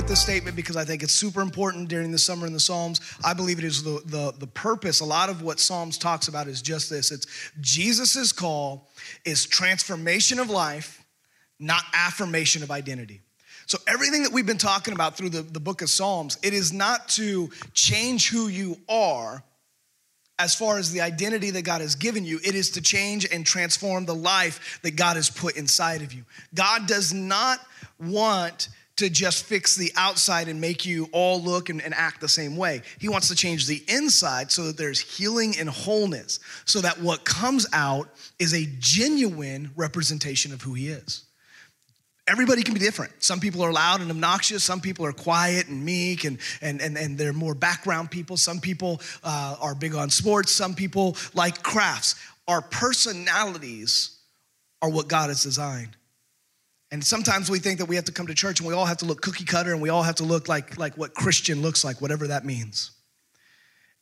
with this statement because I think it's super important during the summer in the Psalms. I believe it is the, the, the purpose. A lot of what Psalms talks about is just this it's Jesus's call is transformation of life, not affirmation of identity. So, everything that we've been talking about through the, the book of Psalms, it is not to change who you are as far as the identity that God has given you, it is to change and transform the life that God has put inside of you. God does not want to just fix the outside and make you all look and, and, act the same way. He wants to change the inside so that there's healing and wholeness, so that what comes out is a genuine representation of who He is everybody can be different. Some people are loud and obnoxious. Some people are quiet and meek and, and, and, and they're more background people. Some people uh, are big on sports. Some people like crafts. Our personalities are what God has designed. And sometimes we think that we have to come to church and we all have to look cookie cutter and we all have to look like, like what Christian looks like, whatever that means.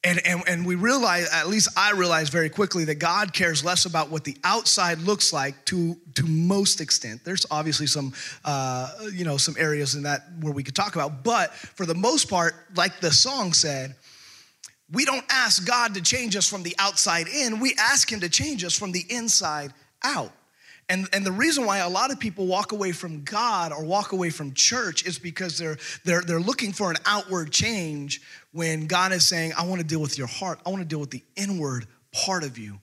And, and, and we realize, at least I realized very quickly, that God cares less about what the outside looks like to, to most extent. There's obviously some, uh, you know, some areas in that where we could talk about, but for the most part, like the song said, we don't ask God to change us from the outside in, we ask Him to change us from the inside out. And, and the reason why a lot of people walk away from God or walk away from church is because they're, they're, they're looking for an outward change when God is saying, I want to deal with your heart. I want to deal with the inward part of you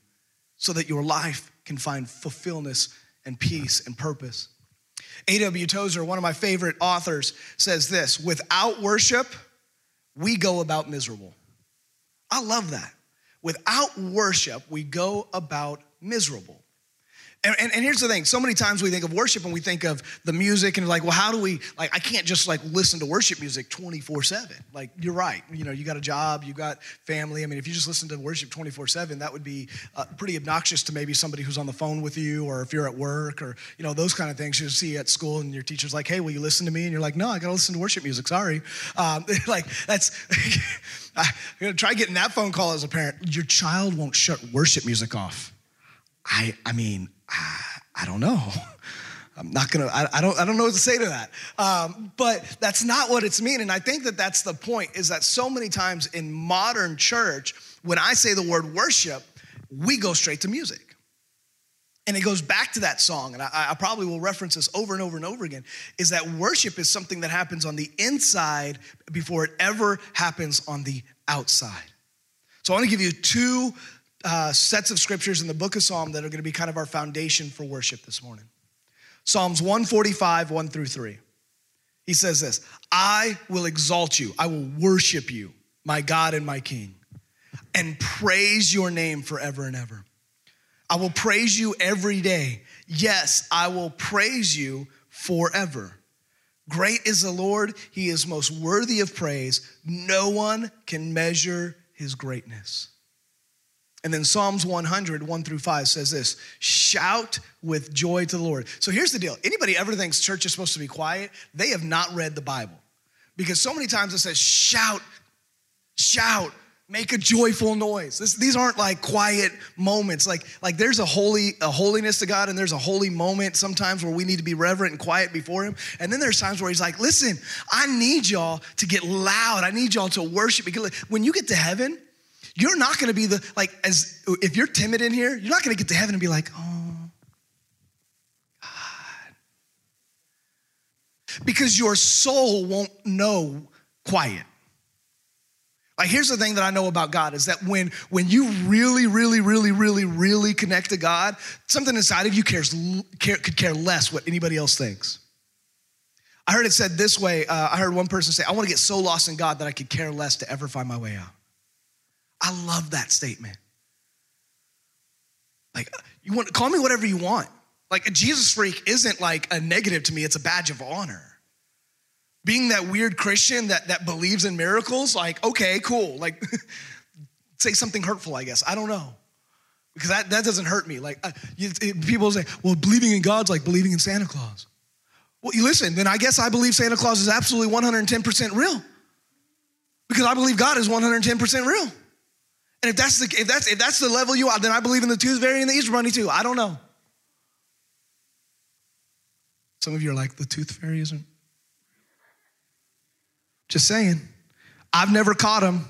so that your life can find fulfillment and peace and purpose. A.W. Tozer, one of my favorite authors, says this without worship, we go about miserable. I love that. Without worship, we go about miserable. And, and, and, here's the thing. So many times we think of worship and we think of the music and like well how do we like i can't just like listen to worship music 24 7 like you're right. You know you got a job you got family. I mean if you just listen to worship 24 7 that would be uh, pretty obnoxious to maybe somebody who's on the phone with you or if you're at work or you know those kind of things. You see at school and your teacher's like hey will you listen to me? And you're like no i gotta listen to worship music. Sorry. Um, like that's I, try getting that phone call as a parent. Your child won't shut worship music off. I, I mean, I don't know. I'm not gonna, I, I, don't, I don't know what to say to that. Um, but that's not what it's mean. And I think that that's the point is that so many times in modern church, when I say the word worship, we go straight to music. And it goes back to that song, and I, I probably will reference this over and over and over again, is that worship is something that happens on the inside before it ever happens on the outside. So I wanna give you two uh, sets of scriptures in the book of Psalm that are going to be kind of our foundation for worship this morning. Psalms 145, 1 through 3. He says this I will exalt you, I will worship you, my God and my King, and praise your name forever and ever. I will praise you every day. Yes, I will praise you forever. Great is the Lord, He is most worthy of praise. No one can measure His greatness. And then Psalms 100, 1 through 5 says this shout with joy to the Lord. So here's the deal anybody ever thinks church is supposed to be quiet, they have not read the Bible. Because so many times it says shout, shout, make a joyful noise. This, these aren't like quiet moments. Like, like there's a holy, a holiness to God, and there's a holy moment sometimes where we need to be reverent and quiet before Him. And then there's times where He's like, listen, I need y'all to get loud. I need y'all to worship. Because when you get to heaven, you're not gonna be the, like, as if you're timid in here, you're not gonna get to heaven and be like, oh, God. Because your soul won't know quiet. Like here's the thing that I know about God is that when when you really really really really really connect to God, something inside of you cares care, could care less what anybody else thinks. I heard it said this way. Uh, I heard one person say, "I want to get so lost in God that I could care less to ever find my way out." I love that statement. Like, you want call me whatever you want. Like a Jesus freak isn't like a negative to me, it's a badge of honor. Being that weird Christian that, that believes in miracles, like, okay, cool. Like, say something hurtful, I guess. I don't know. Because that, that doesn't hurt me. Like, uh, you, it, people say, well, believing in God's like believing in Santa Claus. Well, you listen, then I guess I believe Santa Claus is absolutely 110% real. Because I believe God is 110% real. And if that's the if that's if that's the level you are, then I believe in the tooth fairy and the Easter bunny too. I don't know. Some of you are like, the tooth fairy isn't. Just saying. I've never caught him.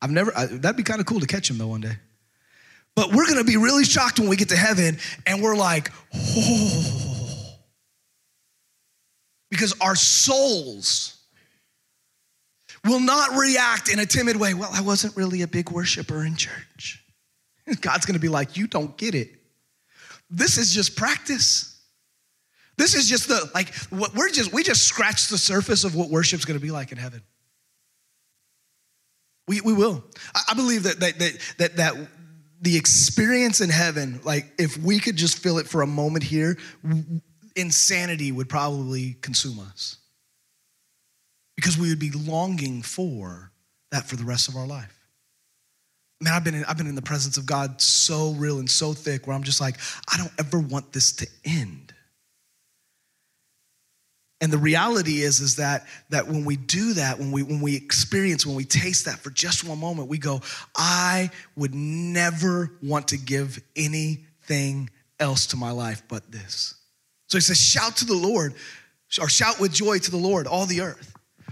I've never, I, that'd be kind of cool to catch him though one day. But we're gonna be really shocked when we get to heaven and we're like, oh. Because our souls will not react in a timid way. Well, I wasn't really a big worshiper in church. God's gonna be like, you don't get it. This is just practice. This is just the, like, we're just, we just scratched the surface of what worship's gonna be like in heaven. We, we will. I, believe that, that, that, that, that the experience in heaven, like, if we could just feel it for a moment here, insanity would probably consume us because we would be longing for that for the rest of our life. Man, I've been in, I've been in the presence of God so real and so thick where I'm just like, I don't ever want this to end. And the reality is, is that, that when we do that, when we, when we experience, when we taste that for just one moment, we go, I would never want to give anything else to my life but this. So he says, shout to the Lord, or shout with joy to the Lord, all the earth.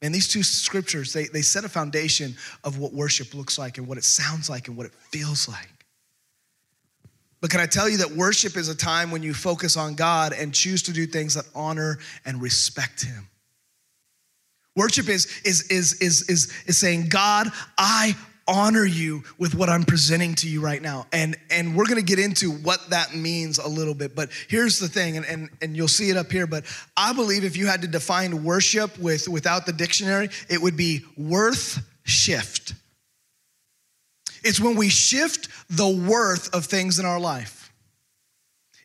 And these two scriptures, they, they set a foundation of what worship looks like and what it sounds like and what it feels like. But can I tell you that worship is a time when you focus on God and choose to do things that honor and respect Him? Worship is, is, is, is, is, is saying, God, I honor you with what I'm presenting to you right now. And, and we're gonna get into what that means a little bit. But here's the thing, and, and, and you'll see it up here, but I believe if you had to define worship with, without the dictionary, it would be worth shift. It's when we shift the worth of things in our life.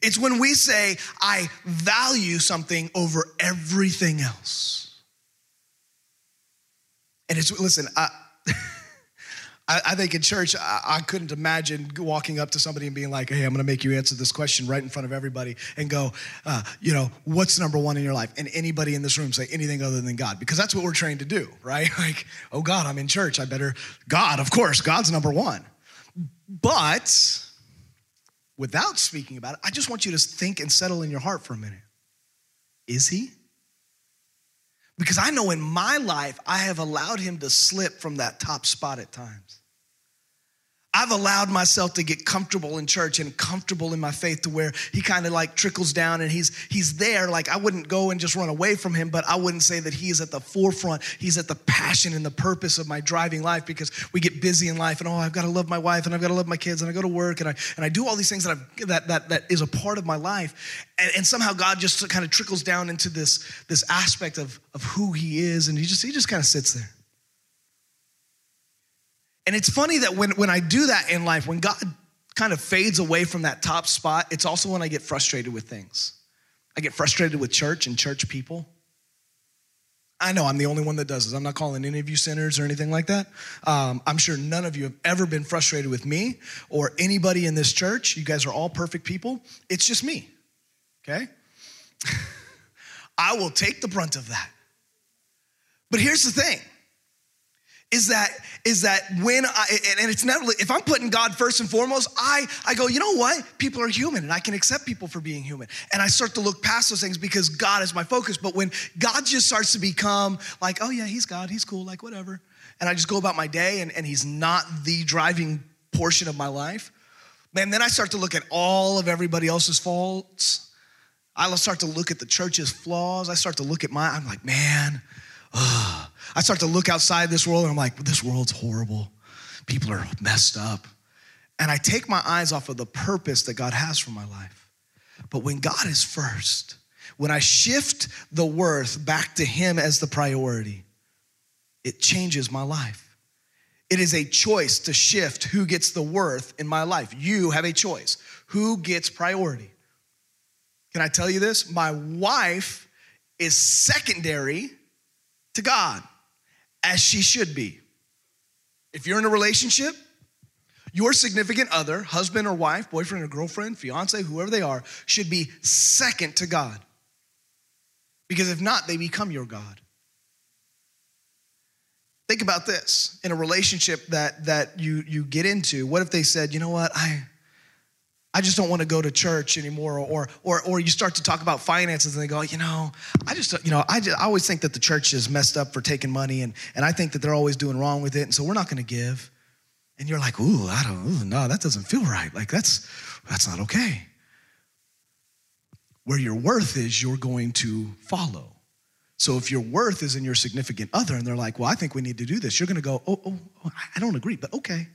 It's when we say, I value something over everything else. And it's, listen, I, I, I think in church, I, I, couldn't imagine walking up to somebody and being like, hey, I'm gonna make you answer this question right in front of everybody and go, uh, you know, what's number one in your life? And anybody in this room say anything other than God, because that's what we're trained to do, right? Like, oh God, I'm in church. I better, God, of course, God's number one. But without speaking about it, I just want you to think and settle in your heart for a minute. Is he? Because I know in my life, I have allowed him to slip from that top spot at times. I've allowed myself to get comfortable in church and comfortable in my faith to where he kind of like trickles down and he's he's there. Like I wouldn't go and just run away from him but I wouldn't say that he is at the forefront. He's at the passion and the purpose of my driving life because we get busy in life and oh I've got to love my wife and I've got to love my kids and I go to work and I and I do all these things that I've, that that that is a part of my life. And, and somehow God just kind of trickles down into this this aspect of of who he is and he just he just kind of sits there and it's funny that when, when I do that in life, when God kind of fades away from that top spot, it's also when I get frustrated with things. I get frustrated with church and church people. I know I'm the only one that does this. I'm not calling any of you sinners or anything like that. Um, I'm sure none of you have ever been frustrated with me or anybody in this church. You guys are all perfect people. It's just me, okay? I will take the brunt of that. But here's the thing is that is that when I and it's never if I'm putting God first and foremost, I I go, you know what? People are human and I can accept people for being human. And I start to look past those things because God is my focus. But when God just starts to become like, oh yeah, he's God, he's cool, like whatever. And I just go about my day and, and he's not the driving portion of my life, man, then I start to look at all of everybody else's faults. I'll start to look at the church's flaws. I start to look at my, I'm like, man, ugh I start to look outside this world and I'm like, this world's horrible. People are messed up. And I take my eyes off of the purpose that God has for my life. But when God is first, when I shift the worth back to Him as the priority, it changes my life. It is a choice to shift who gets the worth in my life. You have a choice. Who gets priority? Can I tell you this? My wife is secondary to God as she should be. If you're in a relationship, your significant other, husband or wife, boyfriend or girlfriend, fiance, whoever they are, should be second to God. Because if not, they become your God. Think about this in a relationship that, that you, you get into. What if they said, you know what, I, I just don't want to go to church anymore. Or, or, or you start to talk about finances and they go, you know, I just, you know, I, just, I always think that the church is messed up for taking money and, and I think that they're always doing wrong with it. And so we're not going to give. And you're like, ooh, I don't, ooh, no, that doesn't feel right. Like that's, that's not okay. Where your worth is, you're going to follow. So if your worth is in your significant other and they're like, well, I think we need to do this, you're going to go, oh, oh, oh, I don't agree, but okay.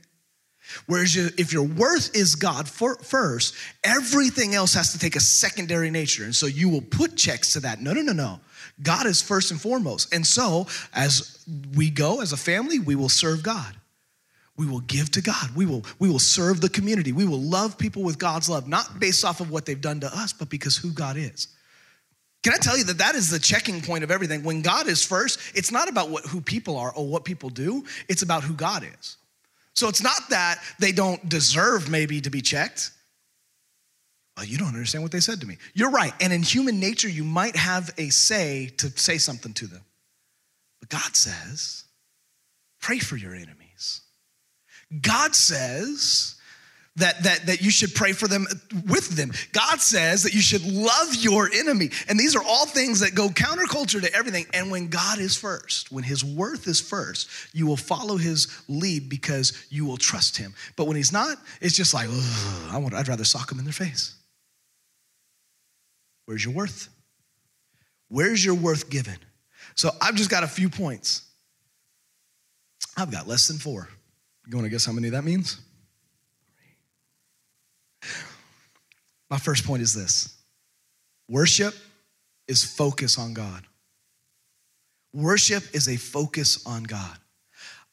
Whereas you, if your worth is God for, first, everything else has to take a secondary nature. And so you will put checks to that. No, no, no, no. God is first and foremost. And so as we go as a family, we will serve God. We will give to God. We will, we will serve the community. We will love people with God's love, not based off of what they've done to us, but because who God is. Can I tell you that that is the checking point of everything? When God is first, it's not about what, who people are or what people do, it's about who God is. So it's not that they don't deserve maybe to be checked. Well, you don't understand what they said to me. You're right. And in human nature, you might have a say to say something to them. But God says, pray for your enemies. God says, that, that, that you should pray for them with them. God says that you should love your enemy. And these are all things that go counterculture to everything. And when God is first, when his worth is first, you will follow his lead because you will trust him. But when he's not, it's just like, I want, I'd rather sock him in their face. Where's your worth? Where's your worth given? So I've just got a few points. I've got less than four. You want to guess how many that means? My first point is this worship is focus on God. Worship is a focus on God.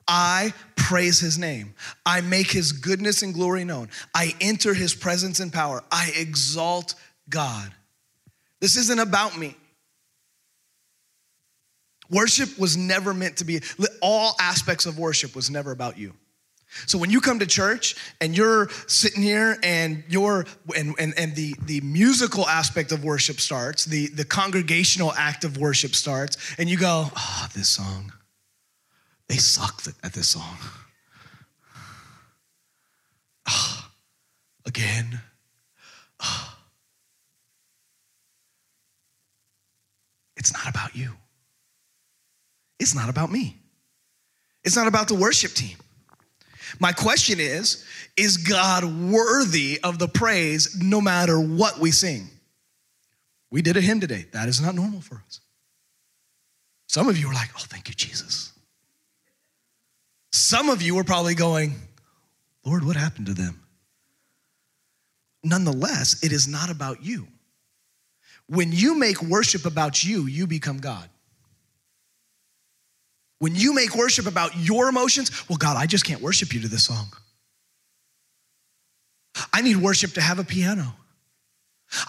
I praise his name. I make his goodness and glory known. I enter his presence and power. I exalt God. This isn't about me. Worship was never meant to be, all aspects of worship was never about you. So when you come to church and you're sitting here and you're and, and, and the, the musical aspect of worship starts, the, the congregational act of worship starts, and you go, oh, this song, they suck at this song. Oh, again. Oh. It's not about you. It's not about me. It's not about the worship team. My question is Is God worthy of the praise no matter what we sing? We did a hymn today. That is not normal for us. Some of you are like, Oh, thank you, Jesus. Some of you are probably going, Lord, what happened to them? Nonetheless, it is not about you. When you make worship about you, you become God. When you make worship about your emotions, well, God, I just can't worship you to this song. I need worship to have a piano.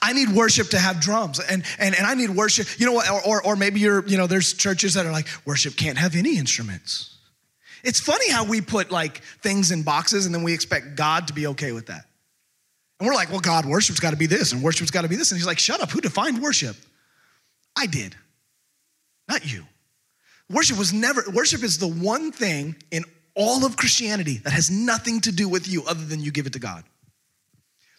I need worship to have drums and, and, and I need worship, you know what, or, or, or maybe you're, you know, there's churches that are like, worship can't have any instruments. It's funny how we put like things in boxes and then we expect God to be okay with that. And we're like, well, God, worship's got to be this and worship's got to be this. And he's like, shut up. Who defined worship? I did, not you. Worship was never, worship is the one thing in all of Christianity that has nothing to do with you other than you give it to God.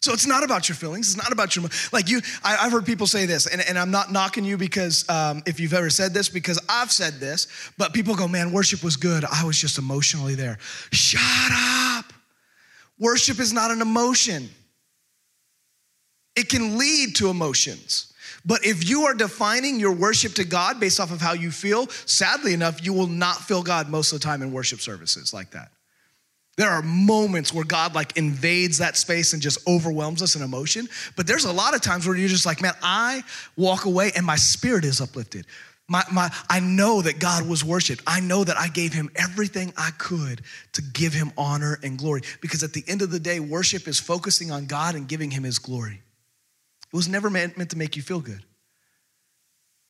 So it's not about your feelings. It's not about your, like you, I, have heard people say this, and, and I'm not knocking you because um, if you've ever said this, because I've said this, but people go, man, worship was good. I was just emotionally there. Shut up. Worship is not an emotion, it can lead to emotions. But if you are defining your worship to God based off of how you feel, sadly enough, you will not feel God most of the time in worship services like that. There are moments where God like invades that space and just overwhelms us in emotion. But there's a lot of times where you're just like, man, I walk away and my spirit is uplifted. My, my, I know that God was worshiped. I know that I gave him everything I could to give him honor and glory. Because at the end of the day, worship is focusing on God and giving him his glory. It was never meant, meant to make you feel good.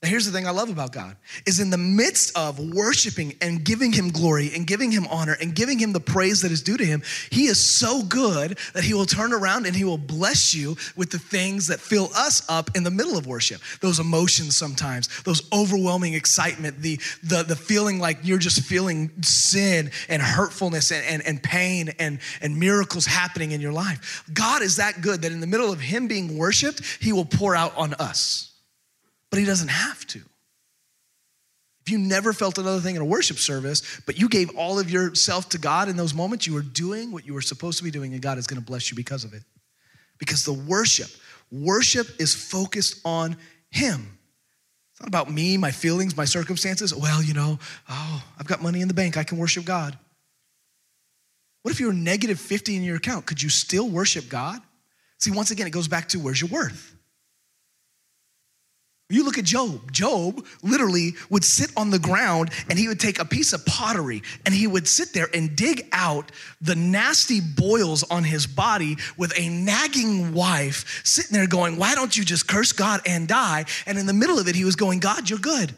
Here's the thing I love about God is in the midst of worshiping and giving him glory and giving him honor and giving him the praise that is due to him, he is so good that he will turn around and he will bless you with the things that fill us up in the middle of worship. Those emotions sometimes, those overwhelming excitement, the the, the feeling like you're just feeling sin and hurtfulness and, and, and pain and, and miracles happening in your life. God is that good that in the middle of him being worshiped, he will pour out on us but he doesn't have to. If you never felt another thing in a worship service, but you gave all of yourself to God in those moments, you were doing what you were supposed to be doing, and God is going to bless you because of it. Because the worship, worship is focused on Him. It's not about me, my feelings, my circumstances. Well, you know, oh, I've got money in the bank, I can worship God. What if you were negative 50 in your account? Could you still worship God? See, once again, it goes back to where's your worth? You look at Job. Job literally would sit on the ground and he would take a piece of pottery and he would sit there and dig out the nasty boils on his body with a nagging wife sitting there going, Why don't you just curse God and die? And in the middle of it, he was going, God, you're good.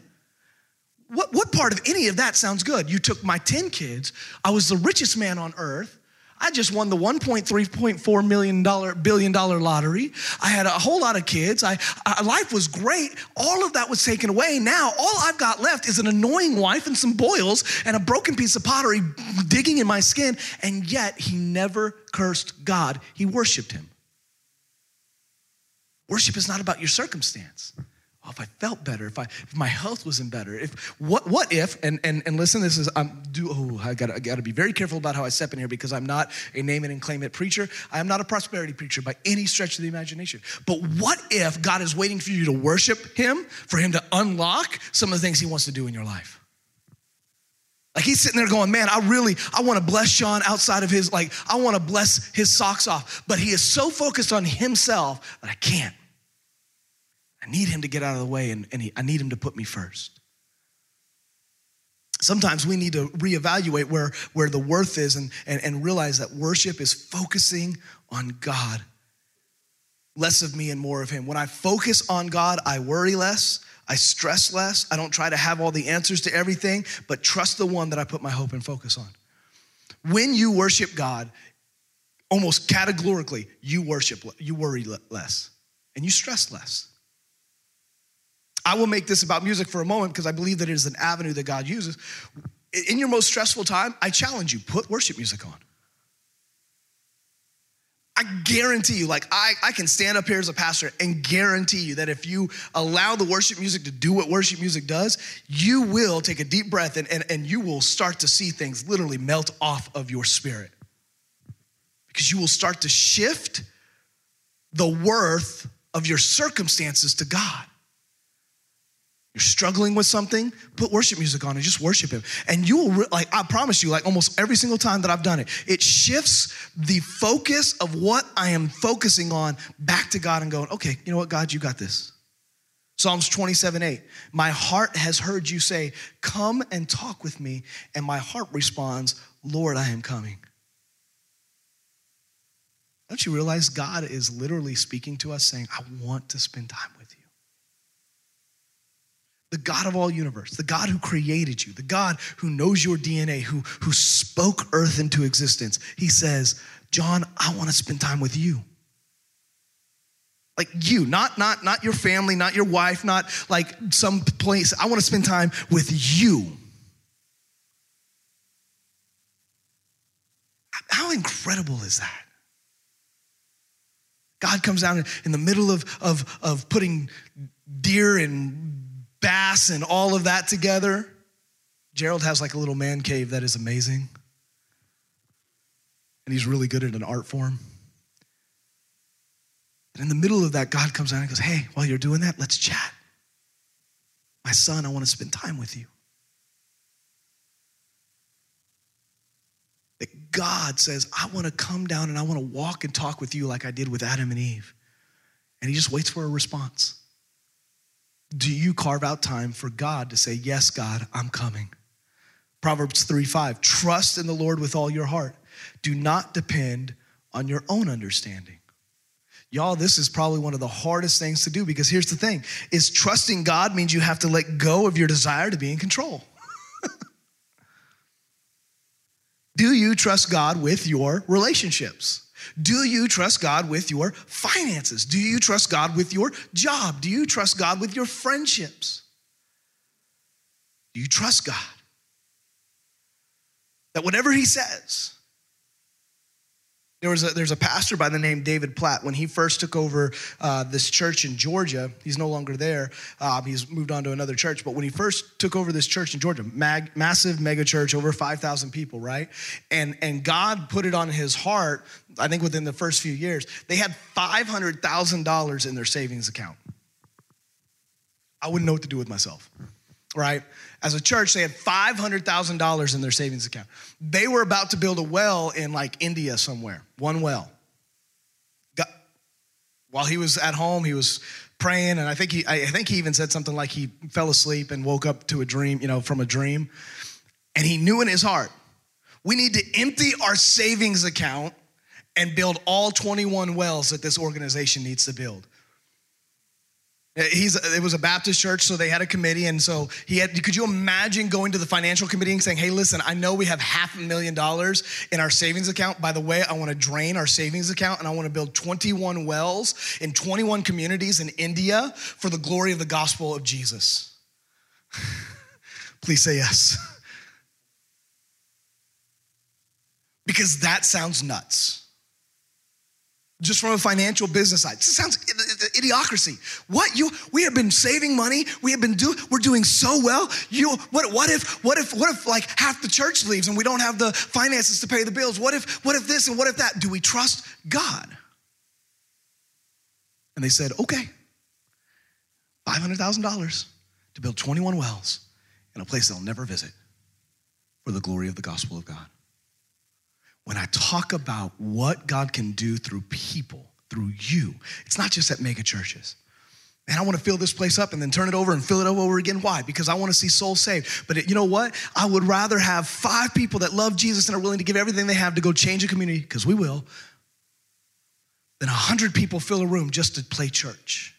What, what part of any of that sounds good? You took my 10 kids, I was the richest man on earth. I just won the 1.3.4 million dollar billion dollar lottery. I had a whole lot of kids. I, I, life was great. All of that was taken away. Now all I've got left is an annoying wife and some boils and a broken piece of pottery digging in my skin. And yet he never cursed God. He worshiped him. Worship is not about your circumstance oh, if I felt better, if I if my health wasn't better, if what what if and and and listen, this is I'm do oh I gotta I gotta be very careful about how I step in here because I'm not a name it and claim it preacher. I am not a prosperity preacher by any stretch of the imagination. But what if God is waiting for you to worship Him for Him to unlock some of the things He wants to do in your life? Like he's sitting there going, man, I really, I want to bless Sean outside of his, like, I want to bless his socks off. But he is so focused on himself that I can't. I need him to get out of the way and, and he, I need him to put me first. Sometimes we need to reevaluate where, where the worth is and, and, and realize that worship is focusing on God. Less of me and more of him. When I focus on God, I worry less, I stress less, I don't try to have all the answers to everything, but trust the one that I put my hope and focus on. When you worship God, almost categorically, you worship, you worry less, and you stress less. I will make this about music for a moment because I believe that it is an avenue that God uses. In your most stressful time, I challenge you put worship music on. I guarantee you, like, I, I can stand up here as a pastor and guarantee you that if you allow the worship music to do what worship music does, you will take a deep breath and, and, and you will start to see things literally melt off of your spirit. Because you will start to shift the worth of your circumstances to God. You're struggling with something, put worship music on and just worship Him. And you will, like, I promise you, like almost every single time that I've done it, it shifts the focus of what I am focusing on back to God and going, okay, you know what, God, you got this. Psalms 27 8. My heart has heard you say, Come and talk with me. And my heart responds, Lord, I am coming. Don't you realize God is literally speaking to us saying, I want to spend time with you? The God of all universe, the God who created you, the God who knows your DNA, who, who spoke earth into existence, he says, John, I want to spend time with you. Like you, not, not, not your family, not your wife, not like some place. I want to spend time with you. How incredible is that? God comes down in the middle of, of, of putting deer and bass and all of that together. Gerald has like a little man cave that is amazing. And he's really good at an art form. And in the middle of that, God comes down and goes, Hey, while you're doing that, let's chat. My son, I want to spend time with you. That God says, I want to come down and I want to walk and talk with you like I did with Adam and Eve. And he just waits for a response do you carve out time for God to say, Yes, God, I'm coming? Proverbs 3 5, trust in the Lord with all your heart. Do not depend on your own understanding. Y'all, this is probably one of the hardest things to do because here's the thing is trusting God means you have to let go of your desire to be in control. do you trust God with your relationships? Do you trust God with your finances? Do you trust God with your job? Do you trust God with your friendships? Do you trust God? That whatever He says, there was a, there's a pastor by the name David Platt. When he first took over uh, this church in Georgia, he's no longer there. Uh, he's moved on to another church. But when he first took over this church in Georgia, mag, massive mega church, over 5,000 people, right? And, and God put it on his heart, I think within the first few years, they had $500,000 in their savings account. I wouldn't know what to do with myself right? As a church, they had $500,000 in their savings account. They were about to build a well in like India somewhere, one well. Got, while he was at home, he was praying, and I think he, I think he even said something like he fell asleep and woke up to a dream, you know, from a dream. And he knew in his heart, we need to empty our savings account and build all 21 wells that this organization needs to build. Uh, he's, uh, it was a Baptist church, so they had a committee. And so he had, could you imagine going to the financial committee and saying, hey, listen, I know we have half a million dollars in our savings account. By the way, I want to drain our savings account and I want to build 21 wells in 21 communities in India for the glory of the gospel of Jesus. Please say yes. because that sounds nuts just from a financial business side. This sounds idiocracy. What you we have been saving money. We have been doing we're doing so well. You what what if what if what if like half the church leaves and we don't have the finances to pay the bills? What if what if this and what if that? Do we trust God? And they said, "Okay. $500,000 to build 21 wells in a place they'll never visit for the glory of the gospel of God." When I talk about what God can do through people, through you, it's not just at mega churches. And I want to fill this place up and then turn it over and fill it over again. Why? Because I want to see souls saved. But you know what? I would rather have five people that love Jesus and are willing to give everything they have to go change a community, because we will, than a hundred people fill a room just to play church.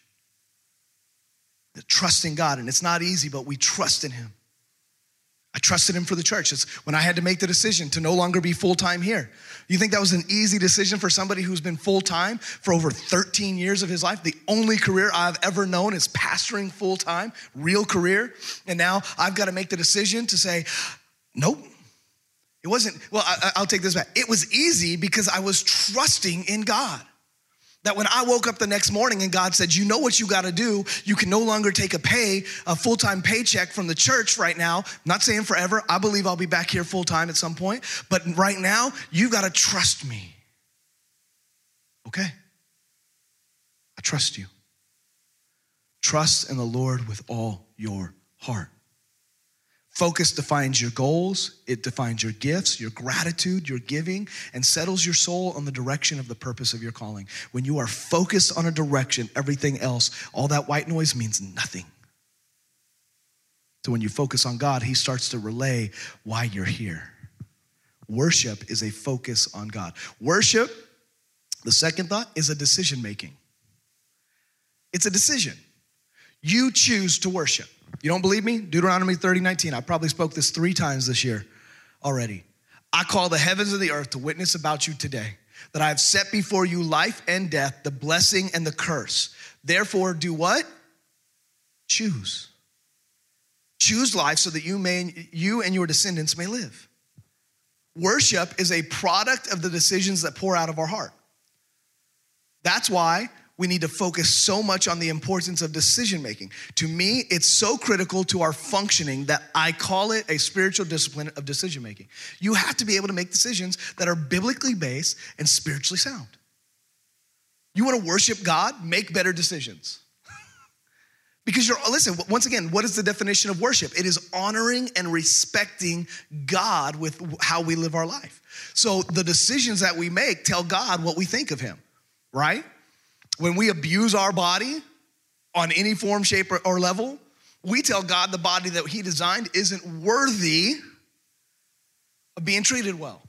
Trusting God, and it's not easy, but we trust in Him. I trusted him for the church. It's when I had to make the decision to no longer be full time here. You think that was an easy decision for somebody who's been full time for over 13 years of his life? The only career I've ever known is pastoring full time, real career. And now I've got to make the decision to say, nope. It wasn't, well, I, will take this back. It was easy because I was trusting in God. That when I woke up the next morning and God said, You know what you got to do? You can no longer take a pay, a full time paycheck from the church right now. I'm not saying forever. I believe I'll be back here full time at some point. But right now, you got to trust me. Okay? I trust you. Trust in the Lord with all your heart. Focus defines your goals, it defines your gifts, your gratitude, your giving, and settles your soul on the direction of the purpose of your calling. When you are focused on a direction, everything else, all that white noise means nothing. So when you focus on God, He starts to relay why you're here. Worship is a focus on God. Worship, the second thought, is a decision making. It's a decision. You choose to worship. You don't believe me? Deuteronomy 30, 19. I probably spoke this three times this year already. I call the heavens and the earth to witness about you today that I have set before you life and death, the blessing and the curse. Therefore, do what? Choose. Choose life so that you may you and your descendants may live. Worship is a product of the decisions that pour out of our heart. That's why we need to focus so much on the importance of decision making. To me, it's so critical to our functioning that I call it a spiritual discipline of decision making. You have to be able to make decisions that are biblically based and spiritually sound. You want to worship God? Make better decisions. because you're, listen, once again, what is the definition of worship? It is honoring and respecting God with how we live our life. So the decisions that we make tell God what we think of Him, right? When we abuse our body on any form, shape, or, or level, we tell God the body that He designed isn't worthy of being treated well.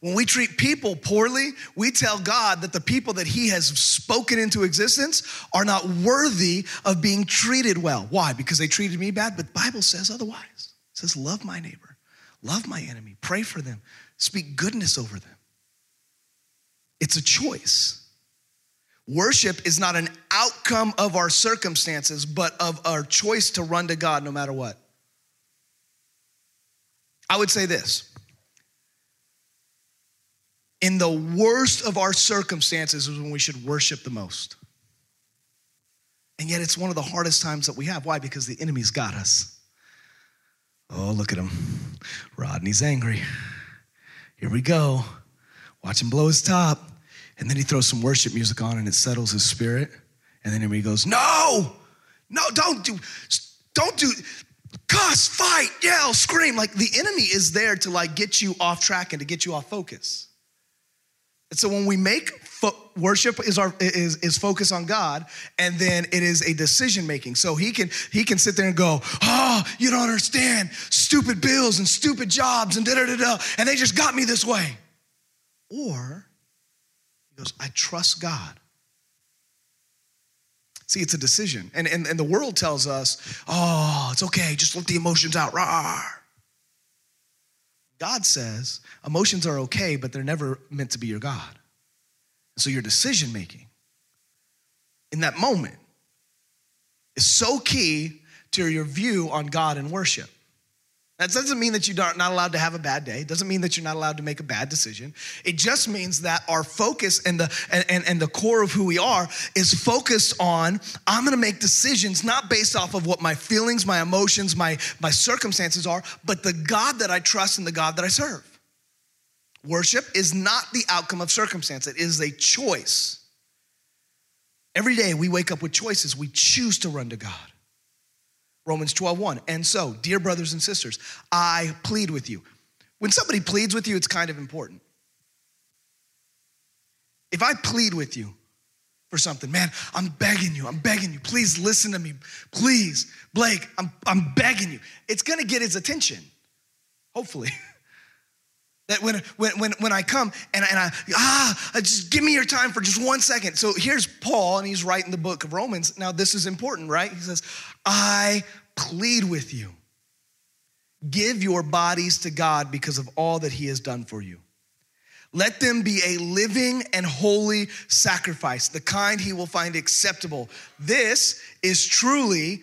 When we treat people poorly, we tell God that the people that He has spoken into existence are not worthy of being treated well. Why? Because they treated me bad, but the Bible says otherwise. It says, Love my neighbor, love my enemy, pray for them, speak goodness over them. It's a choice. Worship is not an outcome of our circumstances, but of our choice to run to God no matter what. I would say this in the worst of our circumstances is when we should worship the most. And yet it's one of the hardest times that we have. Why? Because the enemy's got us. Oh, look at him. Rodney's angry. Here we go. Watch him blow his top. And then he throws some worship music on and it settles his spirit. And then he goes, No, no, don't do, don't do, cuss, fight, yell, scream. Like the enemy is there to like get you off track and to get you off focus. And so when we make fo- worship is our is is focus on God, and then it is a decision making. So he can he can sit there and go, oh, you don't understand, stupid bills and stupid jobs and da da da da, and they just got me this way. Or goes, I trust God. See, it's a decision. And, and, and the world tells us, oh, it's okay, just let the emotions out. Rawr. God says emotions are okay, but they're never meant to be your God. so your decision making in that moment is so key to your view on God and worship. That doesn't mean that you're not allowed to have a bad day. It doesn't mean that you're not allowed to make a bad decision. It just means that our focus and the and, and, and the core of who we are is focused on I'm gonna make decisions not based off of what my feelings, my emotions, my, my circumstances are, but the God that I trust and the God that I serve. Worship is not the outcome of circumstance, it is a choice. Every day we wake up with choices. We choose to run to God. Romans 12, 1. And so, dear brothers and sisters, I plead with you. When somebody pleads with you, it's kind of important. If I plead with you for something, man, I'm begging you, I'm begging you, please listen to me. Please, Blake, I'm, I'm begging you. It's gonna get his attention, hopefully. That when, when, when, when I come and, and I, ah, just give me your time for just one second. So here's Paul, and he's writing the book of Romans. Now, this is important, right? He says, I plead with you. Give your bodies to God because of all that he has done for you. Let them be a living and holy sacrifice, the kind he will find acceptable. This is truly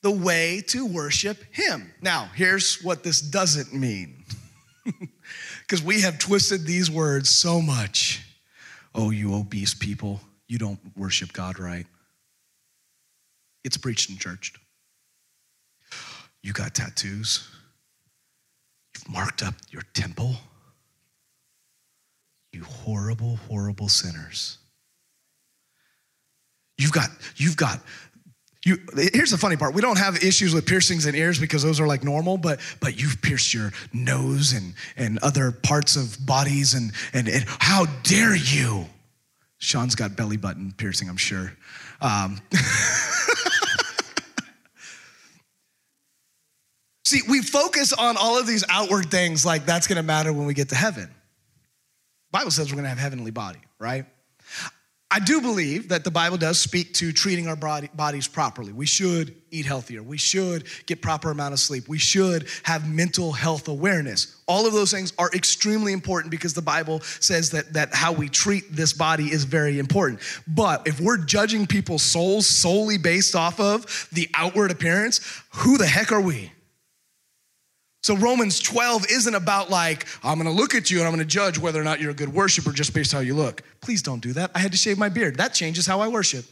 the way to worship him. Now, here's what this doesn't mean. because we have twisted these words so much. Oh, you obese people, you don't worship God right. It's preached in church. You got tattoos. You've marked up your temple. You horrible, horrible sinners. You've got, you've got you, here's the funny part. We don't have issues with piercings in ears because those are like normal, but but you've pierced your nose and and other parts of bodies and and, and how dare you? Sean's got belly button piercing, I'm sure. Um, See, we focus on all of these outward things like that's gonna matter when we get to heaven. Bible says we're gonna have heavenly body, right? I do believe that the Bible does speak to treating our body, bodies properly. We should eat healthier. We should get proper amount of sleep. We should have mental health awareness. All of those things are extremely important because the Bible says that, that how we treat this body is very important. But if we're judging people's souls solely based off of the outward appearance, who the heck are we? So Romans 12 isn't about like, I'm gonna look at you and I'm gonna judge whether or not you're a good worshiper just based how you look. Please don't do that. I had to shave my beard. That changes how I worship.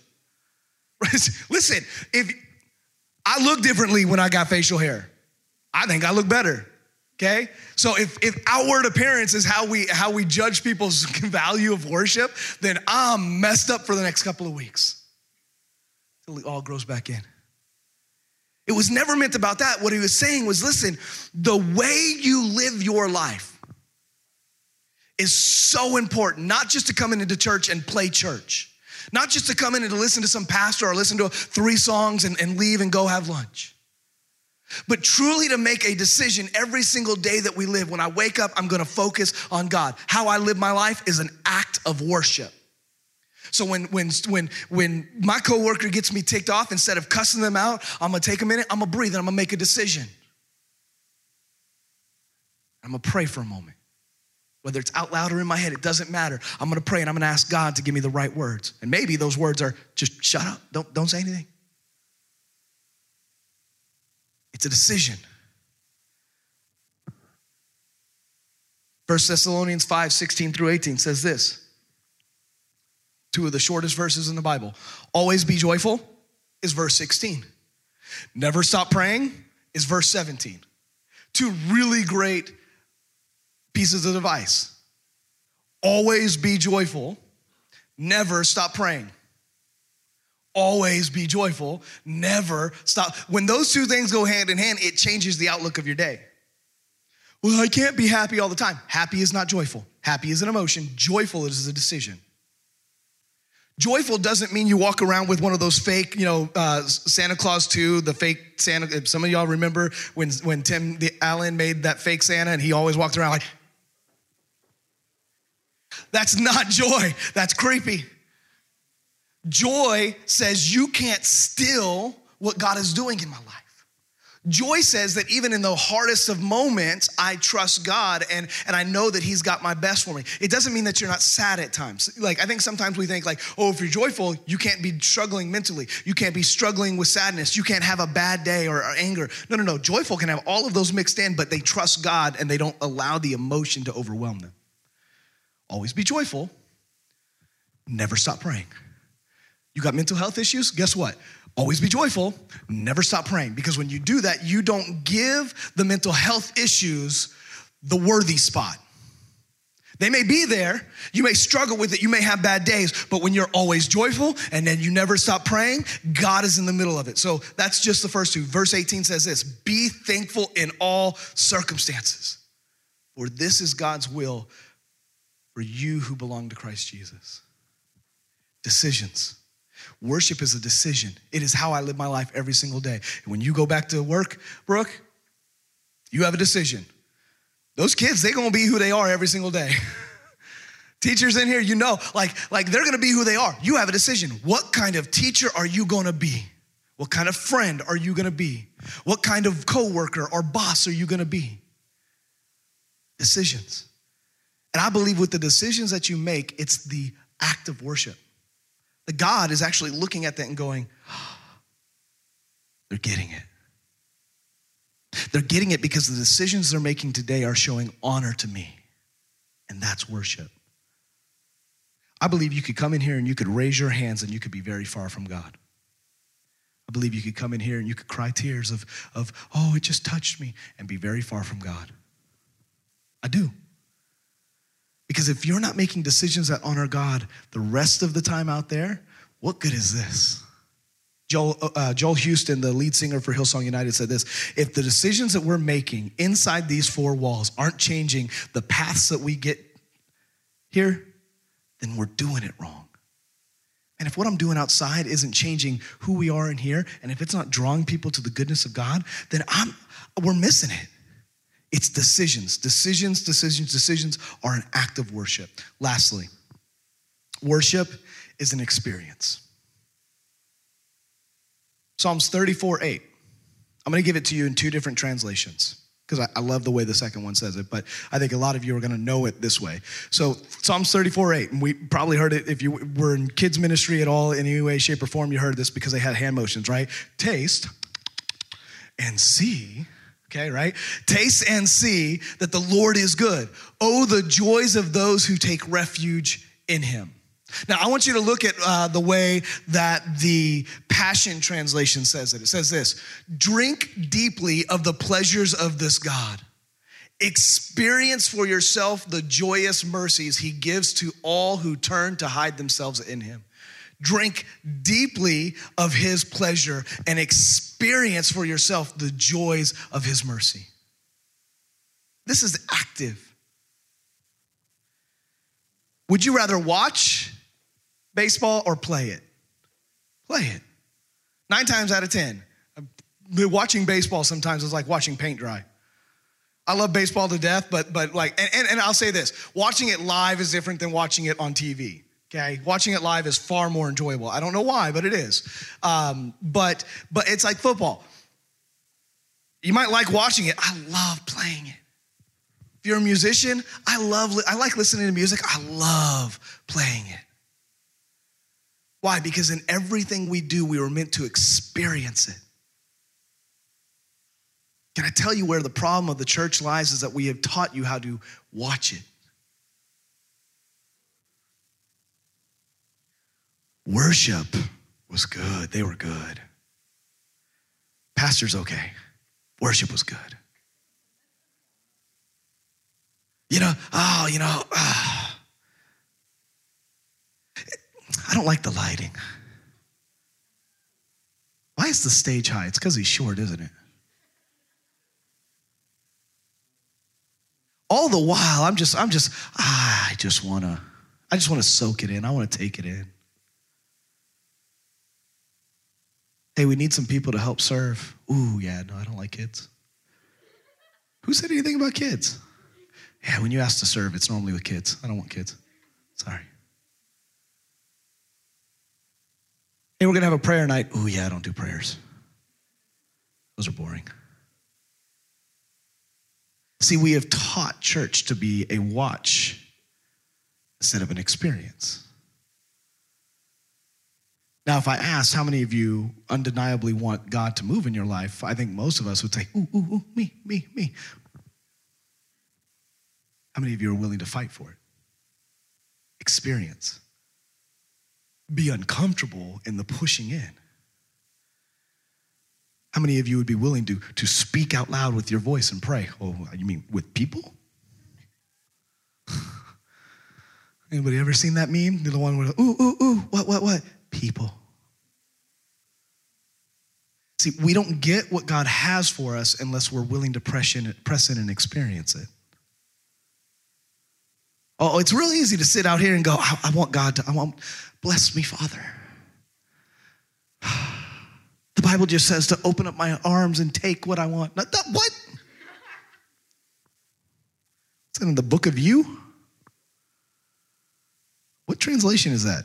Listen, if I look differently when I got facial hair, I think I look better. Okay? So if, if outward appearance is how we how we judge people's value of worship, then I'm messed up for the next couple of weeks. Until it all grows back in. It was never meant about that. What he was saying was listen, the way you live your life is so important, not just to come into church and play church, not just to come in and to listen to some pastor or listen to three songs and, and leave and go have lunch. But truly to make a decision every single day that we live, when I wake up, I'm gonna focus on God. How I live my life is an act of worship. So when when when when my coworker gets me ticked off, instead of cussing them out, I'm gonna take a minute, I'm gonna breathe, and I'm gonna make a decision. I'm gonna pray for a moment. Whether it's out loud or in my head, it doesn't matter. I'm gonna pray and I'm gonna ask God to give me the right words. And maybe those words are just shut up, don't, don't say anything. It's a decision. 1 Thessalonians 5 16 through 18 says this two of the shortest verses in the Bible. Always be joyful is verse 16. Never stop praying is verse 17. Two really great pieces of advice. Always be joyful, never stop praying. Always be joyful, never stop. When those two things go hand in hand, it changes the outlook of your day. Well, I can't be happy all the time. Happy is not joyful. Happy is an emotion, joyful is a decision. Joyful doesn't mean you walk around with one of those fake, you know, uh, Santa Claus 2, the fake Santa. Some of y'all remember when, when Tim Allen made that fake Santa and he always walked around like, that's not joy, that's creepy. Joy says you can't steal what God is doing in my life. Joy says that even in the hardest of moments, I trust God and, and I know that He's got my best for me. It doesn't mean that you're not sad at times. Like, I think sometimes we think, like, oh, if you're joyful, you can't be struggling mentally. You can't be struggling with sadness. You can't have a bad day or, or anger. No, no, no. Joyful can have all of those mixed in, but they trust God and they don't allow the emotion to overwhelm them. Always be joyful, never stop praying. You got mental health issues? Guess what? Always be joyful, never stop praying. Because when you do that, you don't give the mental health issues the worthy spot. They may be there, you may struggle with it, you may have bad days, but when you're always joyful and then you never stop praying, God is in the middle of it. So that's just the first two. Verse 18 says this Be thankful in all circumstances, for this is God's will for you who belong to Christ Jesus. Decisions. Worship is a decision. It is how I live my life every single day. And when you go back to work, Brooke, you have a decision. Those kids, they're gonna be who they are every single day. Teachers in here, you know, like, like they're gonna be who they are. You have a decision. What kind of teacher are you gonna be? What kind of friend are you gonna be? What kind of coworker or boss are you gonna be? Decisions. And I believe with the decisions that you make, it's the act of worship. The God is actually looking at that and going, they're getting it. They're getting it because the decisions they're making today are showing honor to me. And that's worship. I believe you could come in here and you could raise your hands and you could be very far from God. I believe you could come in here and you could cry tears of, of oh, it just touched me and be very far from God. I do. Because if you're not making decisions that honor God the rest of the time out there, what good is this? Joel, uh, uh, Joel Houston, the lead singer for Hillsong United, said this If the decisions that we're making inside these four walls aren't changing the paths that we get here, then we're doing it wrong. And if what I'm doing outside isn't changing who we are in here, and if it's not drawing people to the goodness of God, then I'm, we're missing it. It's decisions. Decisions, decisions, decisions are an act of worship. Lastly, worship is an experience. Psalms 34 8. I'm going to give it to you in two different translations because I, I, love the way the second one says it, but I think a lot of you are going to know it this way. So, Psalms 34 8, and we probably heard it if you were in kids' ministry at all, in any way, shape, or form, you heard this because they had hand motions, right? Taste and see okay, right? Taste and see that the Lord is good. Oh, the joys of those who take refuge in him. Now, I want you to look at uh, the way that the Passion Translation says it. It says this Drink deeply of the pleasures of this God. Experience for yourself the joyous mercies he gives to all who turn to hide themselves in him drink deeply of his pleasure and experience for yourself the joys of his mercy. This is active. Would you rather watch baseball or play it? Play it. Nine times out of 10. watching baseball sometimes is like watching paint dry. I love baseball to death, but but like, and, and, and I'll say this: watching it live is different than watching it on TV. Okay, watching it live is far more enjoyable. I don't know why, but it is. Um, but but it's like football. You might like watching it. I love playing it. If you're a musician, I love. I like listening to music. I love playing it. Why? Because in everything we do, we were meant to experience it. Can I tell you where the problem of the church lies is that we have taught you how to watch it. Worship was good. They were good. Pastor's okay. Worship was good. You know, oh, you know, uh, I don't like the lighting. Why is the stage high? It's because he's short, isn't it? all the while i'm just i'm just ah, i just want to i just want to soak it in i want to take it in hey we need some people to help serve. Ooh yeah no i don't like kids. Who said anything about kids? Yeah when you ask to serve it's normally with kids. I don't want kids. Sorry. Hey we're gonna have a prayer night. Ooh yeah i don't do prayers. Those are boring. See, we have taught church to be a watch instead of an experience. Now, if I asked how many of you undeniably want God to move in your life, I think most of us would say, ooh, ooh, ooh, me, me, me. How many of you are willing to fight for it? Experience. Be uncomfortable in the pushing in. How many of you would be willing to, to speak out loud with your voice and pray? Oh, you mean with people? Anybody ever seen that meme? The one where, ooh, ooh, ooh, what, what, what? People. See, we don't get what God has for us unless we're willing to press in, press in and experience it. Oh, it's real easy to sit out here and go, I, I want God to, I want, bless me, Father. The Bible just says to open up my arms and take what I want. Not, not, what? That in the book of you? What translation is that?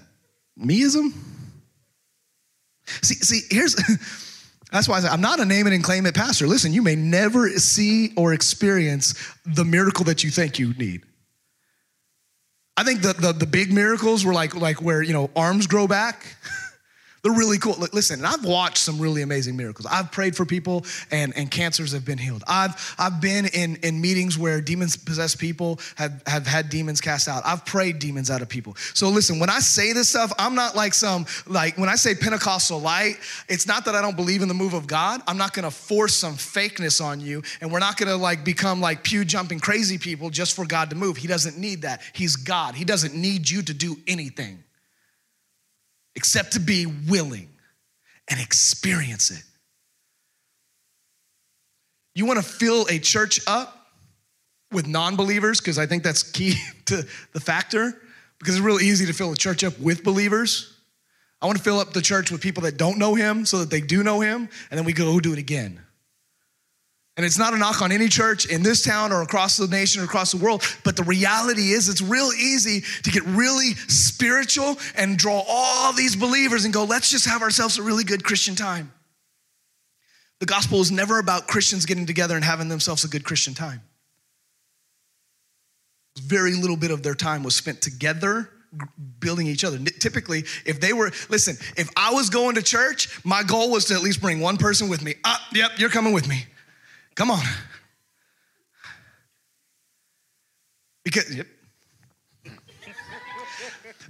Meism? See, see, here's that's why I say I'm not a name it and claim it pastor. Listen, you may never see or experience the miracle that you think you need. I think the, the, the big miracles were like, like where, you know, arms grow back. They're really cool. Listen, I've watched some really amazing miracles. I've prayed for people and, and cancers have been healed. I've, I've been in, in meetings where demons possessed people have, have had demons cast out. I've prayed demons out of people. So listen, when I say this stuff, I'm not like some, like when I say Pentecostal light, it's not that I don't believe in the move of God. I'm not gonna force some fakeness on you and we're not gonna like become like pew jumping crazy people just for God to move. He doesn't need that. He's God. He doesn't need you to do anything except to be willing and experience it. You want to fill a church up with non believers, because I think that's key to the factor, because it's real easy to fill a church up with believers. I want to fill up the church with people that don't know him so that they do know him, and then we go do it again. And it's not a knock on any church in this town or across the nation or across the world, but the reality is it's real easy to get really spiritual and draw all these believers and go, let's just have ourselves a really good Christian time. The gospel is never about Christians getting together and having themselves a good Christian time. Very little bit of their time was spent together building each other. Typically, if they were, listen, if I was going to church, my goal was to at least bring one person with me. Ah, yep, you're coming with me. Come on. Because, yep.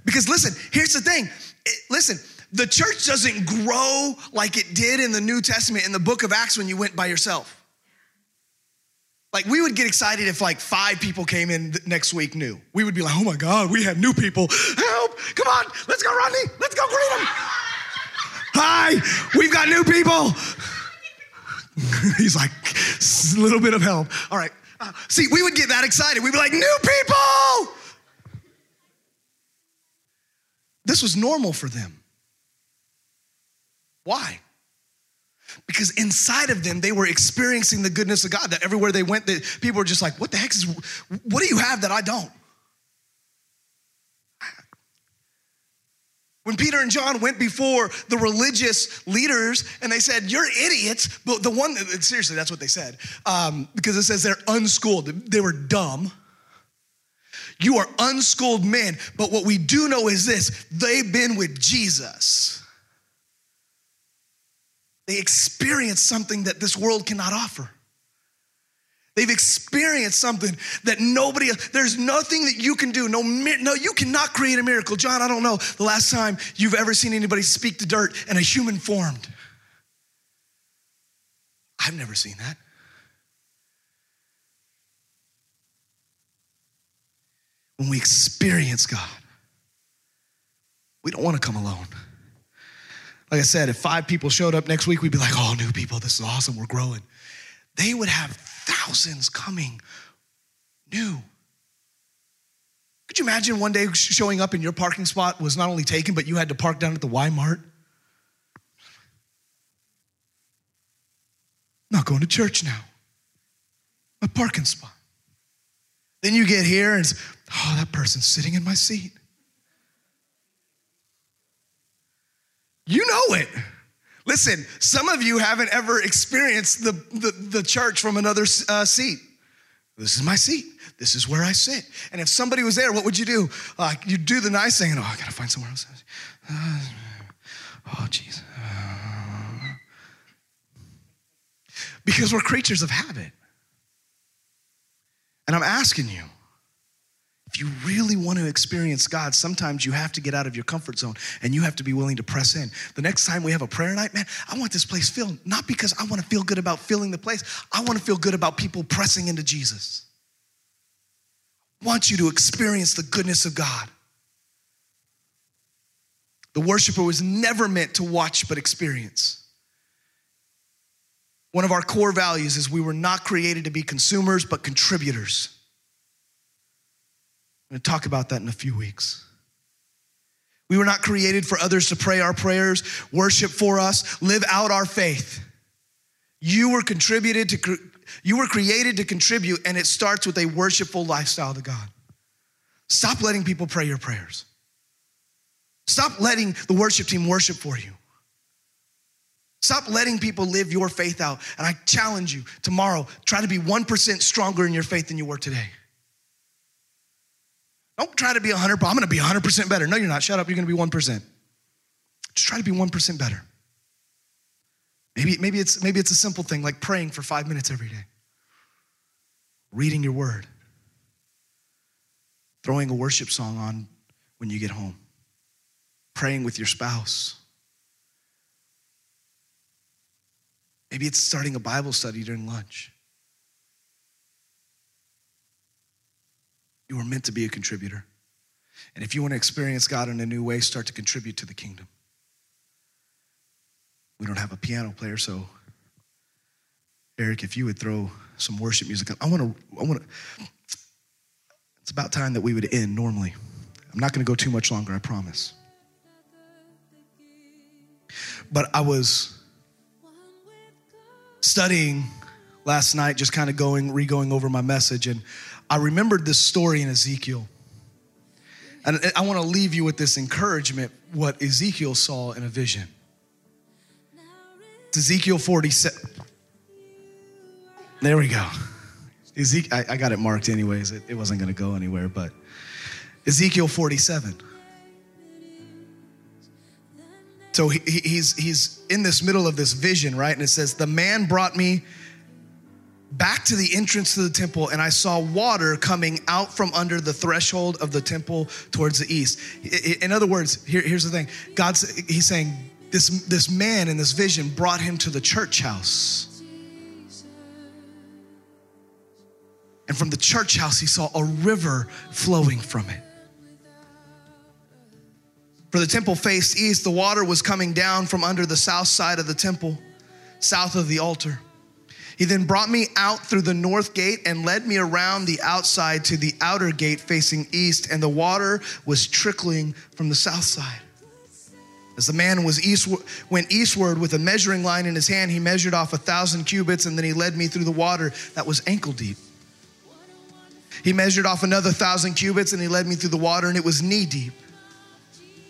because listen, here's the thing. It, listen, the church doesn't grow like it did in the New Testament in the book of Acts when you went by yourself. Like we would get excited if like five people came in next week new. We would be like, oh my God, we have new people. Help! Come on, let's go, Rodney. Let's go greet them. Hi, we've got new people. He's like, a little bit of help. All right. Uh, see, we would get that excited. We'd be like, new people. This was normal for them. Why? Because inside of them, they were experiencing the goodness of God. That everywhere they went, that people were just like, "What the heck is? What do you have that I don't?" When Peter and John went before the religious leaders and they said, You're idiots, but the one, seriously, that's what they said, um, because it says they're unschooled, they were dumb. You are unschooled men, but what we do know is this they've been with Jesus. They experienced something that this world cannot offer. They've experienced something that nobody there's nothing that you can do. No, no, you cannot create a miracle. John, I don't know the last time you've ever seen anybody speak to dirt and a human formed. I've never seen that. When we experience God, we don't want to come alone. Like I said, if five people showed up next week, we'd be like, oh, new people, this is awesome, we're growing. They would have thousands coming new. Could you imagine one day showing up and your parking spot was not only taken, but you had to park down at the Y Mart? Not going to church now. My parking spot. Then you get here and oh, that person's sitting in my seat. You know it. Listen, some of you haven't ever experienced the, the, the church from another uh, seat. This is my seat. This is where I sit. And if somebody was there, what would you do? Uh, you'd do the nice thing, and oh, I gotta find somewhere else. Uh, oh, jeez. Uh, because we're creatures of habit. And I'm asking you, if you really want to experience God, sometimes you have to get out of your comfort zone and you have to be willing to press in. The next time we have a prayer night, man, I want this place filled, not because I want to feel good about filling the place, I want to feel good about people pressing into Jesus. I want you to experience the goodness of God. The worshiper was never meant to watch but experience. One of our core values is we were not created to be consumers but contributors. I'm going to talk about that in a few weeks. We were not created for others to pray our prayers, worship for us, live out our faith. You were contributed to you were created to contribute and it starts with a worshipful lifestyle to God. Stop letting people pray your prayers. Stop letting the worship team worship for you. Stop letting people live your faith out. And I challenge you tomorrow, try to be 1% stronger in your faith than you were today. Don't try to be 100%. I'm gonna be 100% better. No, you're not. Shut up, you're gonna be 1%. Just try to be 1% better. Maybe, maybe, it's, maybe it's a simple thing like praying for five minutes every day, reading your word, throwing a worship song on when you get home, praying with your spouse. Maybe it's starting a Bible study during lunch. You were meant to be a contributor. And if you want to experience God in a new way, start to contribute to the kingdom. We don't have a piano player, so Eric, if you would throw some worship music, I want to, I want to, it's about time that we would end normally. I'm not going to go too much longer, I promise. But I was studying last night, just kind of going, re going over my message, and I remembered this story in Ezekiel. And I want to leave you with this encouragement what Ezekiel saw in a vision. It's Ezekiel 47. There we go. Ezekiel, I, I got it marked anyways. It, it wasn't going to go anywhere, but Ezekiel 47. So he, he's, he's in this middle of this vision, right? And it says, The man brought me back to the entrance to the temple and I saw water coming out from under the threshold of the temple towards the east. In other words, here, here's the thing God's, he's saying, this, this man in this vision brought him to the church house. And from the church house, he saw a river flowing from it. For the temple faced east, the water was coming down from under the south side of the temple, south of the altar. He then brought me out through the north gate and led me around the outside to the outer gate facing east, and the water was trickling from the south side. As the man was went eastward with a measuring line in his hand, he measured off a thousand cubits, and then he led me through the water that was ankle deep. He measured off another thousand cubits, and he led me through the water, and it was knee deep.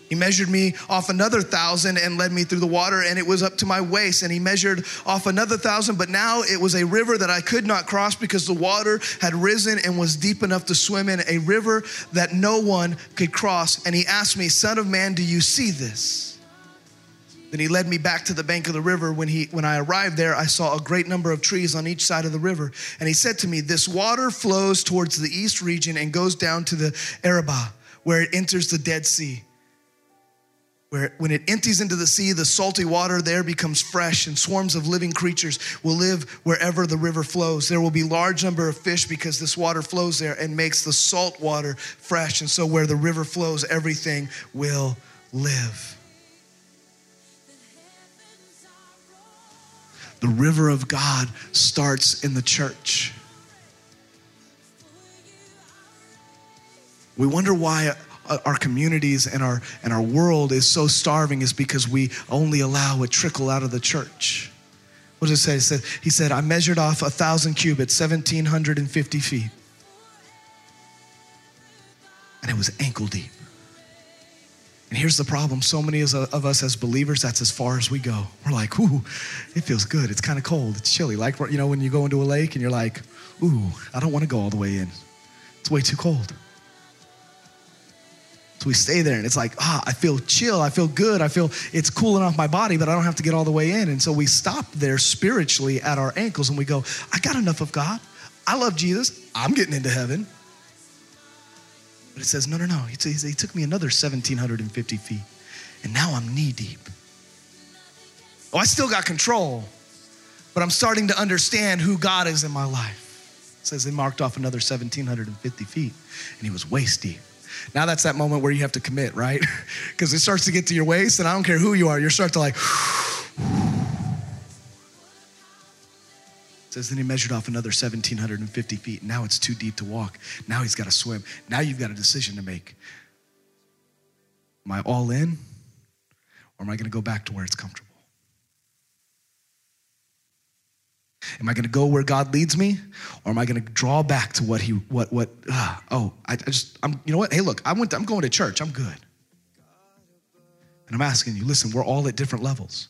He measured me off another thousand and led me through the water, and it was up to my waist. And he measured off another thousand, but now it was a river that I could not cross because the water had risen and was deep enough to swim in, a river that no one could cross. And he asked me, Son of man, do you see this? Then he led me back to the bank of the river. When, he, when I arrived there, I saw a great number of trees on each side of the river. And he said to me, This water flows towards the east region and goes down to the Arabah, where it enters the Dead Sea. Where when it empties into the sea, the salty water there becomes fresh, and swarms of living creatures will live wherever the river flows. There will be large number of fish because this water flows there and makes the salt water fresh. And so where the river flows, everything will live. The river of God starts in the church. We wonder why our communities and our and our world is so starving is because we only allow a trickle out of the church. What does it say? He said, he said I measured off a thousand cubits, 1,750 feet. And it was ankle deep. And here's the problem so many of us as believers, that's as far as we go. We're like, ooh, it feels good. It's kind of cold. It's chilly. Like, you know, when you go into a lake and you're like, ooh, I don't want to go all the way in. It's way too cold. So we stay there and it's like, ah, I feel chill. I feel good. I feel it's cooling off my body, but I don't have to get all the way in. And so we stop there spiritually at our ankles and we go, I got enough of God. I love Jesus. I'm getting into heaven. But it says, no, no, no. He, he took me another 1,750 feet, and now I'm knee deep. Oh, I still got control, but I'm starting to understand who God is in my life. It says they marked off another 1,750 feet, and he was waist deep. Now that's that moment where you have to commit, right? Because it starts to get to your waist, and I don't care who you are, you start to like, It says then he measured off another 1,750 feet. Now it's too deep to walk. Now he's got to swim. Now you've got a decision to make. Am I all in, or am I going to go back to where it's comfortable? Am I going to go where God leads me, or am I going to draw back to what He what what? Uh, oh, I, I just I'm you know what? Hey, look, I went. I'm going to church. I'm good. And I'm asking you, listen, we're all at different levels.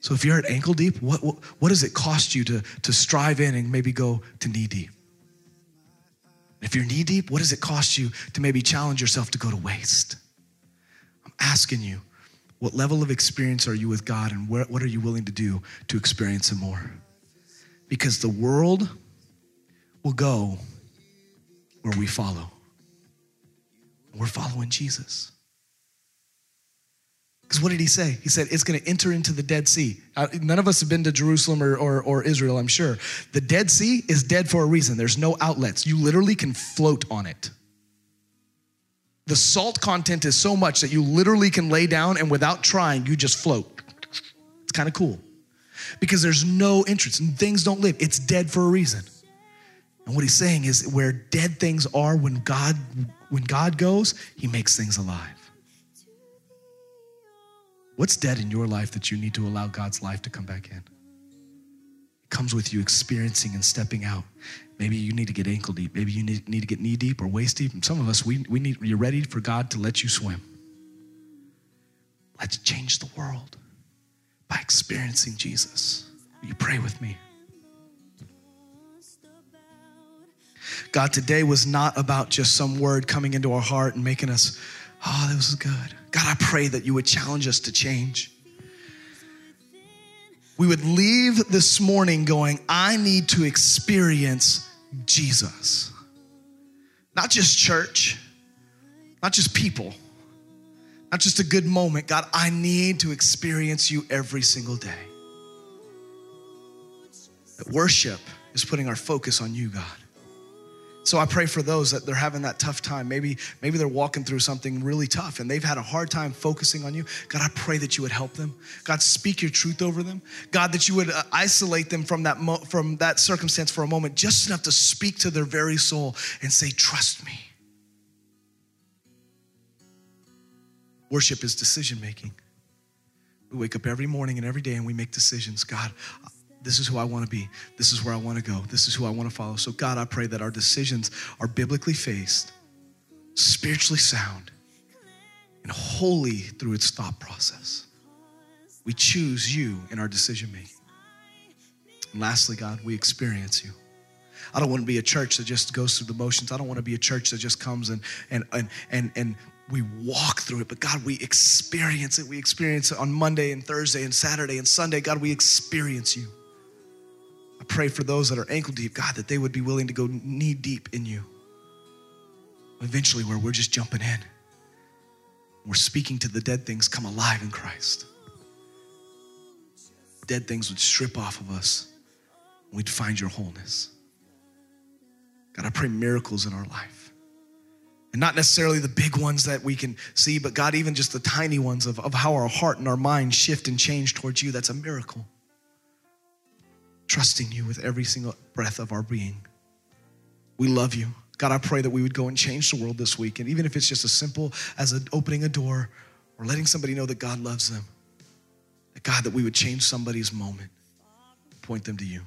So if you're at ankle deep, what, what, what does it cost you to, to strive in and maybe go to knee deep? If you're knee deep, what does it cost you to maybe challenge yourself to go to waist? I'm asking you, what level of experience are you with God and what, what are you willing to do to experience Him more? Because the world will go where we follow. We're following Jesus. Because what did he say? He said, it's going to enter into the Dead Sea. Uh, none of us have been to Jerusalem or, or, or, Israel, I'm sure. The Dead Sea is dead for a reason. There's no outlets. You literally can float on it. The salt content is so much that you literally can lay down and without trying, you just float. It's kind of cool because there's no entrance and things don't live. It's dead for a reason. And what he's saying is where dead things are when God when God goes, he makes things alive. What's dead in your life that you need to allow God's life to come back in? It comes with you experiencing and stepping out. Maybe you need to get ankle deep. Maybe you need, need to get knee deep or waist deep. Some of us, we, we need, you're ready for God to let you swim. Let's change the world by experiencing Jesus. Will you pray with me? God, today was not about just some word coming into our heart and making us ah, Oh, this is good. God, I pray that you would challenge us to change. We would leave this morning going, I need to experience Jesus. Not just church, not just people, not just a good moment. God, I need to experience you every single day. That worship is putting our focus on you, God. So I pray for those that they're having that tough time. Maybe, maybe they're walking through something really tough and they've had a hard time focusing on you. God, I pray that you would help them. God, speak your truth over them. God, that you would uh, isolate them from that, mo- from that circumstance for a moment, just enough to speak to their very soul and say, Trust me. Worship is decision making. We wake up every morning and every day and we make decisions. God, this is who I want to be. This is where I want to go. This is who I want to follow. So, God, I pray that our decisions are biblically faced, spiritually sound, and holy through its thought process. We choose you in our decision making. And lastly, God, we experience you. I don't want to be a church that just goes through the motions. I don't want to be a church that just comes and and and and and we walk through it, but God, we experience it. We experience it on Monday and Thursday and Saturday and Sunday. God, we experience you. I pray for those that are ankle deep, God, that they would be willing to go knee deep in you. Eventually, where we're just jumping in, we're speaking to the dead things come alive in Christ. Dead things would strip off of us, we'd find your wholeness. God, I pray miracles in our life. And not necessarily the big ones that we can see, but God, even just the tiny ones of, of how our heart and our mind shift and change towards you, that's a miracle. Trusting you with every single breath of our being. We love you. God, I pray that we would go and change the world this week. And even if it's just as simple as opening a door or letting somebody know that God loves them, that God, that we would change somebody's moment, point them to you.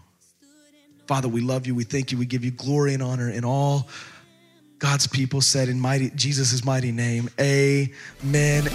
Father, we love you. We thank you. We give you glory and honor in all God's people said in mighty Jesus' mighty name. Amen.